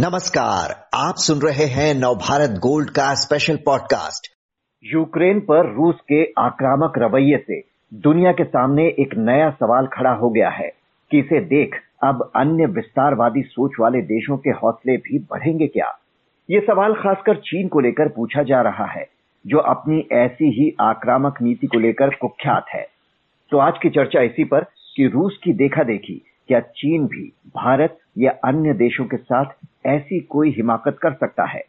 नमस्कार, आप सुन रहे हैं नवभारत गोल्ड का स्पेशल पॉडकास्ट यूक्रेन पर रूस के आक्रामक रवैये से दुनिया के सामने एक नया सवाल खड़ा हो गया है कि इसे देख अब अन्य विस्तारवादी सोच वाले देशों के हौसले भी बढ़ेंगे क्या? ये सवाल खासकर चीन को लेकर पूछा जा रहा है, जो अपनी ऐसी ही आक्रामक नीति को लेकर कुख्यात है। तो आज की चर्चा इसी पर कि रूस की देखा देखी क्या चीन भी भारत या अन्य देशों के साथ ऐसी कोई हिमाकत कर सकता है?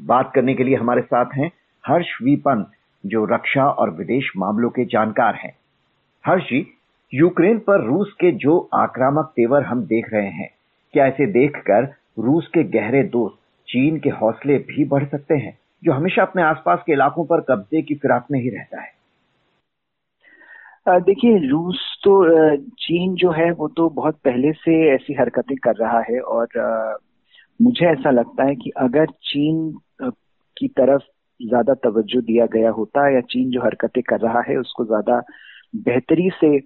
बात करने के लिए हमारे साथ हैं हर्ष वी जो रक्षा और विदेश मामलों के जानकार हैं। हर्ष जी, यूक्रेन पर रूस के जो आक्रामक तेवर हम देख रहे हैं, क्या इसे देखकर रूस के गहरे दोस्त चीन के हौसले भी बढ़ सकते हैं, जो हमेशा अपने आसपास के इलाकों पर कब्जे की फिराक में ही रहता है? देखिए, रूस तो चीन जो है वो तो बहुत पहले से ऐसी हरकतें कर रहा है और मुझे ऐसा लगता है कि अगर चीन की तरफ़ ज़्यादा तवज्जो दिया गया होता या चीन जो हरकतें कर रहा है उसको ज़्यादा बेहतरी से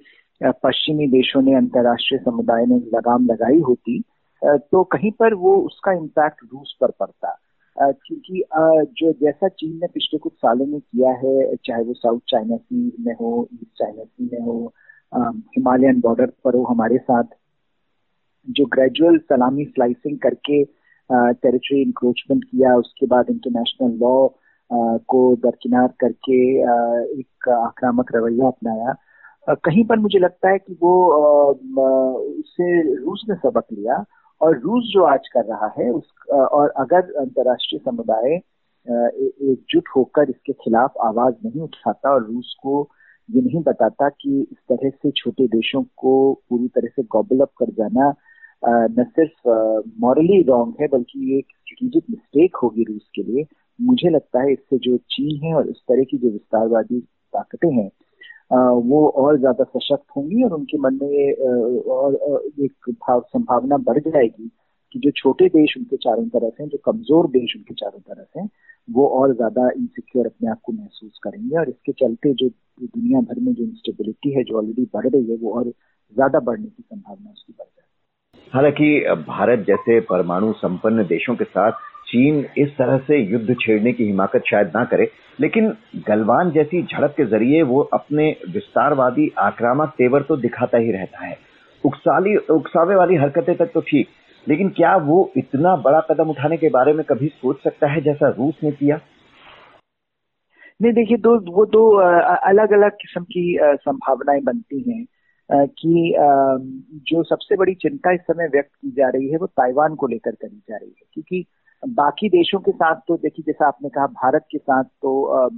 पश्चिमी देशों ने, अंतर्राष्ट्रीय समुदाय ने लगाम लगाई होती तो कहीं पर वो उसका इम्पैक्ट रूस पर पड़ता। क्योंकि जो जैसा चीन ने पिछले कुछ सालों में किया है, चाहे वो साउथ चाइना सी में हो, ईस्ट चाइना सी में हो हिमालयन बॉर्डर पर हो हमारे साथ जो ग्रेजुअल सलामी स्लाइसिंग करके टेरिटरी इंक्रोचमेंट किया, उसके बाद इंटरनेशनल लॉ को दरकिनार करके एक आक्रामक रवैया अपनाया। कहीं पर मुझे लगता है कि वो उससे रूस ने सबक लिया और रूस जो आज कर रहा है, उस और अगर अंतर्राष्ट्रीय समुदाय एकजुट होकर इसके खिलाफ आवाज़ नहीं उठाता और रूस को ये नहीं बताता कि इस तरह से छोटे देशों को पूरी तरह से गॉबल अप कर जाना न सिर्फ़ मॉरली रॉन्ग है, बल्कि ये एक स्ट्रेटेजिक मिस्टेक होगी रूस के लिए। मुझे लगता है इससे जो चीन है और इस तरह की जो विस्तारवादी ताकतें हैं वो और ज़्यादा सशक्त होंगी और उनके मन में और एक भाव, संभावना बढ़ जाएगी। कि जो छोटे देश उनके चारों तरफ़ हैं, जो कमज़ोर देश उनके चारों तरफ़ हैं, वो और ज़्यादा इनसिक्योर अपने आप को महसूस करेंगे और इसके चलते जो दुनिया भर में जो इंस्टेबिलिटी है, जो ऑलरेडी बढ़ रही है, वो और ज़्यादा बढ़ने की संभावना उसकी बढ़ जाएगी हालाँकि भारत जैसे परमाणु संपन्न देशों के साथ चीन इस तरह से युद्ध छेड़ने की हिमाकत शायद ना करे, लेकिन गलवान जैसी झड़प के ज़रिए वो अपने विस्तारवादी आक्रामक तेवर तो दिखाता ही रहता है। उकसाली, उकसावे वाली हरकतें तक तो ठीक लेकिन क्या वो इतना बड़ा कदम उठाने के बारे में कभी सोच सकता है जैसा रूस ने किया? नहीं, देखिए, दो, वो दो अलग अलग किस्म की संभावनाएँ बनती हैं कि जो सबसे बड़ी चिंता इस समय व्यक्त की जा रही है वो ताइवान को लेकर करी जा रही है, क्योंकि बाकी देशों के साथ तो देखिए, जैसा आपने कहा, भारत के साथ तो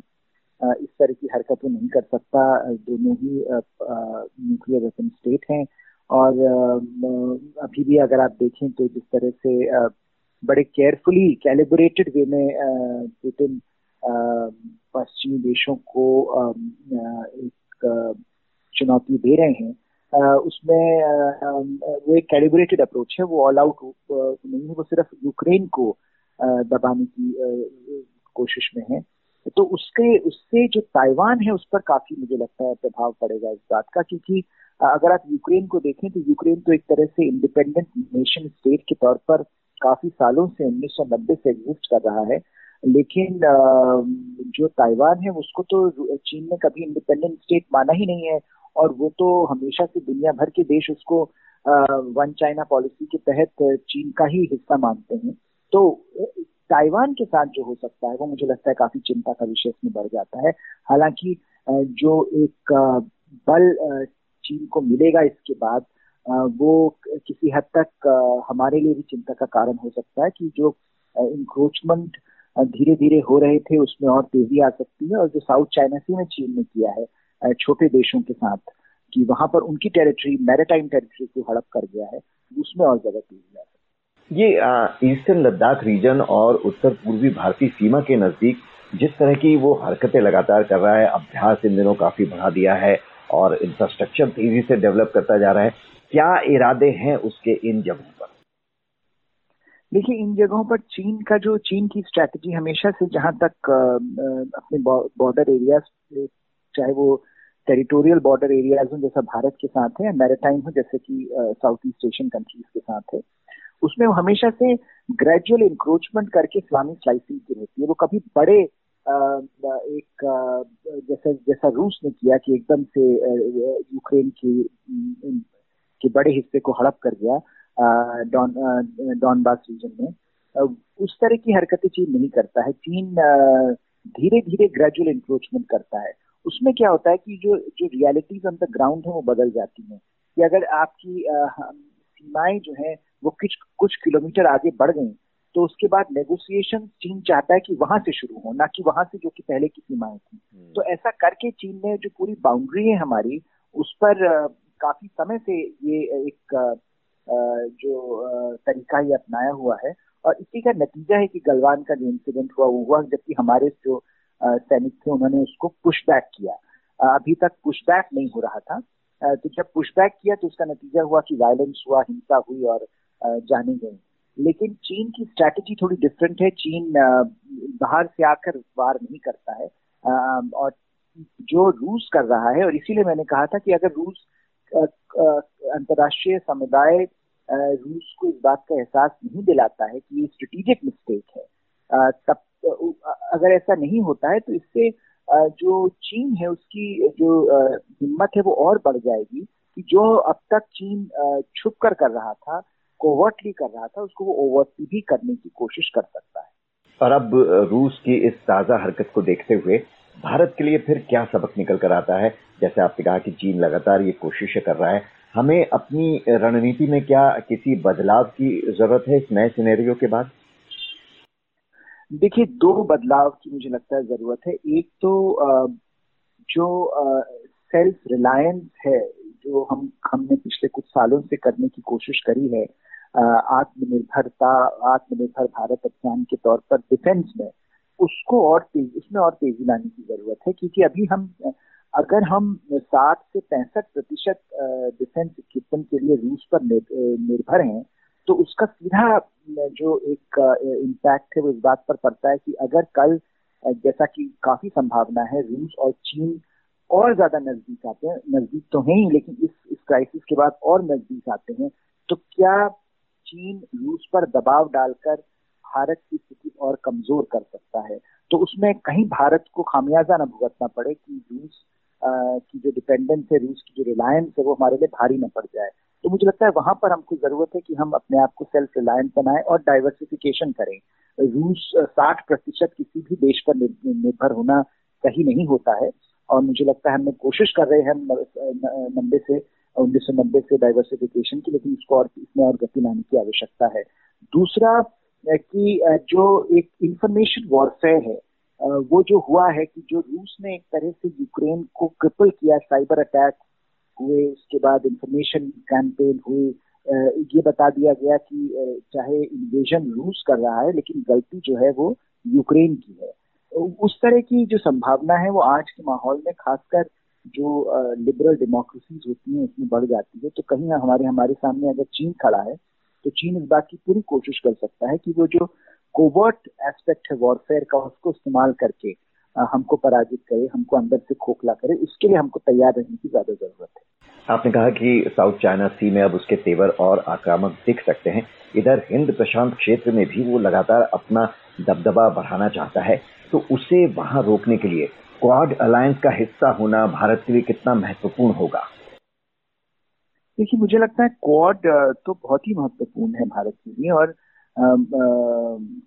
इस तरह की हरकतें नहीं कर सकता दोनों ही न्यूक्लियर वेपन स्टेट हैं और अभी भी अगर आप देखें तो जिस तरह से बड़े केयरफुली कैलिब्रेटेड वे में पुतिन पश्चिमी देशों को एक चुनौती दे रहे हैं उसमें वो एक कैलिब्रेटेड अप्रोच है, वो ऑल आउट नहीं है, वो सिर्फ़ यूक्रेन को दबाने की कोशिश में है। तो उसके, उससे जो ताइवान है, उस पर काफ़ी मुझे लगता है प्रभाव पड़ेगा इस बात का, क्योंकि अगर आप यूक्रेन को देखें तो यूक्रेन तो एक तरह से इंडिपेंडेंट नेशन स्टेट के तौर पर काफ़ी सालों से 1990 से एग्जिस्ट कर रहा है। लेकिन जो ताइवान है, उसको तो चीन ने कभी इंडिपेंडेंट स्टेट माना ही नहीं है। और वो तो हमेशा से दुनिया भर के देश उसको वन चाइना पॉलिसी के तहत चीन का ही हिस्सा मानते हैं। तो ताइवान के साथ जो हो सकता है, वो मुझे लगता है काफ़ी चिंता का विषय इसमें बढ़ जाता है। हालाँकि जो एक बल चीन को मिलेगा इसके बाद वो किसी हद तक हमारे लिए भी चिंता का कारण हो सकता है कि जो इंक्रोचमेंट धीरे धीरे हो रहे थे उसमें और तेज़ी आ सकती है और जो साउथ चाइना सी में चीन ने किया है छोटे देशों के साथ, कि वहाँ पर उनकी टेरिटरी मैरिटाइम टेरिटरी को हड़प कर गया है, उसमें और ज़्यादा तेज़ी आ सकती है। ये ईस्टर्न लद्दाख रीजन और उत्तर पूर्वी भारतीय सीमा के नज़दीक जिस तरह की वो हरकतें लगातार कर रहा है, अभ्यास इन दिनों काफ़ी बढ़ा दिया है। और इंफ्रास्ट्रक्चर तेज़ी से डेवलप करता जा रहा है। क्या इरादे हैं उसके इन जगहों पर? देखिए, इन जगहों पर चीन का जो, चीन की स्ट्रैटेजी हमेशा से जहाँ तक अपने बॉर्डर एरिया चाहे वो टेरिटोरियल बॉर्डर एरियाज़ हो, जैसा भारत के साथ है मैरिटाइम हो, जैसे कि साउथ ईस्ट एशियन कंट्रीज़ के साथ है, उसमें वो हमेशा से ग्रेजुअल इंक्रोचमेंट करके इस्लामी स्लाइसिंग की रहती है। वो कभी बड़े एक जैसा जैसा रूस ने किया कि एकदम से यूक्रेन की के बड़े हिस्से को हड़प कर गया डॉन डॉनबास रीजन में। उस तरह की हरकतें चीन नहीं करता है। चीन धीरे धीरे ग्रेजुअल इंक्रोचमेंट करता है। उसमें क्या होता है कि जो जो रियलिटीज ऑन द ग्राउंड है वो बदल जाती हैं। कि अगर आपकी सीमाएँ जो है वो कुछ कुछ किलोमीटर आगे बढ़ गई तो उसके बाद नेगोशिएशन चीन चाहता है कि वहाँ से शुरू हो ना कि वहाँ से जो कि पहले की सीमाएँ थी। हम्म। तो ऐसा करके चीन ने जो पूरी बाउंड्री है हमारी उस पर काफ़ी समय से ये एक जो तरीका ये अपनाया हुआ है। और इसी का नतीजा है कि गलवान का जो इंसिडेंट हुआ वो हुआ जबकि हमारे जो सैनिक थे उन्होंने उसको पुश बैक किया। अभी तक पुश बैक नहीं हो रहा था। तो जब पुश बैक किया तो उसका नतीजा हुआ कि वायलेंस हुआ हिंसा हुई और जाने गई लेकिन चीन की स्ट्रैटेजी थोड़ी डिफरेंट है। चीन बाहर से आकर वार नहीं करता है। और जो रूस कर रहा है, और इसीलिए मैंने कहा था कि अगर रूस अंतर्राष्ट्रीय समुदाय रूस को इस बात का एहसास नहीं दिलाता है कि ये स्ट्रेटेजिक मिस्टेक है। तब अगर ऐसा नहीं होता है तो इससे जो चीन है, उसकी जो हिम्मत है, वो और बढ़ जाएगी कि जो अब तक चीन छुप कर कर रहा था कोवर्टली कर रहा था उसको वो ओवरटली भी करने की कोशिश कर सकता है। और अब रूस की इस ताज़ा हरकत को देखते हुए भारत के लिए फिर क्या सबक निकल कर आता है? जैसे आपने कहा कि चीन लगातार ये कोशिशें कर रहा है। हमें अपनी रणनीति में क्या किसी बदलाव की ज़रूरत है इस नए सिनेरियो के बाद? देखिए दो बदलाव की मुझे लगता है ज़रूरत है। एक तो जो सेल्फ रिलायंस है जो हम हमने पिछले कुछ सालों से करने की कोशिश करी है आत्मनिर्भरता, आत्मनिर्भर भारत अभियान के तौर पर डिफेंस में, उसको और तेज, उसमें और तेज़ी लाने की ज़रूरत है, क्योंकि अभी हम, अगर हम साठ से पैंसठ प्रतिशत डिफेंस इक्विपमेंट के लिए रूस पर निर्भर हैं तो उसका सीधा जो एक इम्पैक्ट है वो इस बात पर पड़ता है कि अगर कल जैसा कि काफ़ी संभावना है रूस और चीन और ज़्यादा नज़दीक आते हैं, नज़दीक तो है ही, लेकिन इस इस क्राइसिस के बाद और नज़दीक आते हैं। तो क्या चीन रूस पर दबाव डालकर भारत की स्थिति और कमज़ोर कर सकता है? तो उसमें कहीं भारत को खामियाजा न भुगतना पड़े कि रूस की जो डिपेंडेंस है, रूस की जो रिलायंस है, वो हमारे लिए भारी न पड़ जाए। तो मुझे लगता है वहाँ पर हमको ज़रूरत है कि हम अपने आप को सेल्फ रिलायंस बनाएँ और डाइवर्सिफिकेशन करें। रूस साठ प्रतिशत किसी भी देश पर निर्भर होना सही नहीं होता है। और मुझे लगता है हम कोशिश कर रहे हैं नब्बे से, उन्नीस सौ नब्बे से डाइवर्सिफिकेशन की, लेकिन इसको और, इसमें और गति लाने की आवश्यकता है। दूसरा कि जो एक इंफॉर्मेशन वॉरफेयर है वो जो हुआ है कि जो रूस ने एक तरह से यूक्रेन को क्रिपल किया साइबर अटैक हुए, उसके बाद इंफॉर्मेशन कैंपेन हुए ये बता दिया गया कि चाहे इन्वेजन रूस कर रहा है, लेकिन गलती जो है वो यूक्रेन की है। उस तरह की जो संभावना है वो आज के माहौल में, खासकर जो लिबरल डेमोक्रेसीज होती हैं, उसमें बढ़ जाती है। तो कहीं हमारे हमारे सामने अगर चीन खड़ा है तो चीन इस बात की पूरी कोशिश कर सकता है कि वो जो कोवर्ट एस्पेक्ट है वॉरफेयर का, उसको इस्तेमाल करके हमको पराजित करे, हमको अंदर से खोखला करे, उसके लिए हमको तैयार रहने की ज़्यादा ज़रूरत है। आपने कहा कि साउथ चाइना सी में अब उसके तेवर और आक्रामक दिख सकते हैं। इधर हिंद प्रशांत क्षेत्र में भी वो लगातार अपना दबदबा बढ़ाना चाहता है। तो उसे वहाँ रोकने के लिए क्वाड अलायंस का हिस्सा होना भारत के लिए कितना महत्वपूर्ण होगा? देखिए, मुझे लगता है क्वाड तो बहुत ही महत्वपूर्ण है भारत के लिए और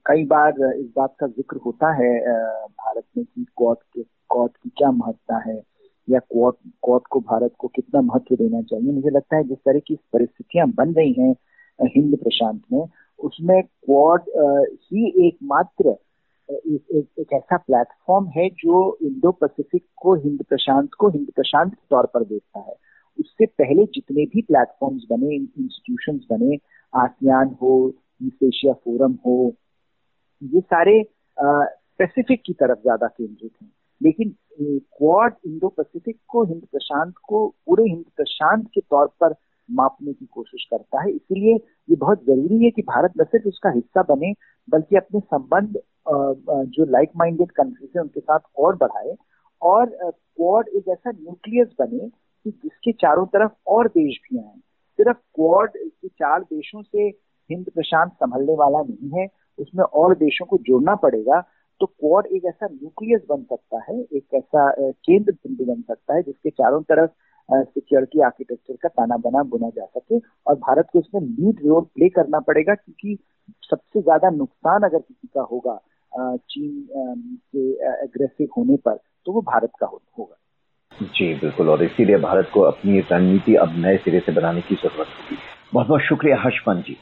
कई बार इस बात का ज़िक्र होता है भारत में कि क्वाड के, क्वाड की क्या महत्ता है या क्वाड क्वाड को भारत को कितना महत्व देना चाहिए। मुझे लगता है जिस तरह की परिस्थितियाँ बन रही हैं हिंद प्रशांत में, उसमें क्वाड ही एकमात्र एक, एक, ऐसा प्लेटफॉर्म है जो इंडो पैसिफिक को हिंद प्रशांत को हिंद प्रशांत के तौर पर देखता है। उससे पहले जितने भी प्लेटफॉर्म्स बने इंस्टीट्यूशन बने आसियान हो ईस्ट एशिया फोरम हो ये सारे पैसिफिक की तरफ़ ज़्यादा केंद्रित हैं। लेकिन क्वाड इंडो पैसिफिक को हिंद प्रशांत को पूरे हिंद प्रशांत के तौर पर मापने की कोशिश करता है। इसलिए ये बहुत ज़रूरी है कि भारत न सिर्फ़ उसका हिस्सा बने बल्कि अपने संबंध जो लाइक माइंडेड कंट्रीज़ है, उनके साथ और बढ़ाए और क्वाड एक ऐसा न्यूक्लियस बने कि जिसके चारों तरफ़ और देश भी आए। सिर्फ़ क्वाड के चार देशों से हिंद प्रशांत संभलने वाला नहीं है, उसमें और देशों को जोड़ना पड़ेगा। तो क्वाड एक ऐसा न्यूक्लियस बन सकता है, एक ऐसा केंद्र बिंदु बन सकता है जिसके चारों तरफ़ सिक्योरिटी आर्किटेक्चर का ताना बना, बुना जा सके और भारत को इसमें लीड रोल प्ले करना पड़ेगा क्योंकि सबसे ज़्यादा नुकसान अगर किसी का होगा चीन के एग्रेसिव होने पर तो वो भारत का होगा। जी, बिल्कुल। और इसीलिए भारत को अपनी रणनीति अब नए सिरे से बनाने की ज़रूरत होगी। बहुत बहुत शुक्रिया हर्षपन जी।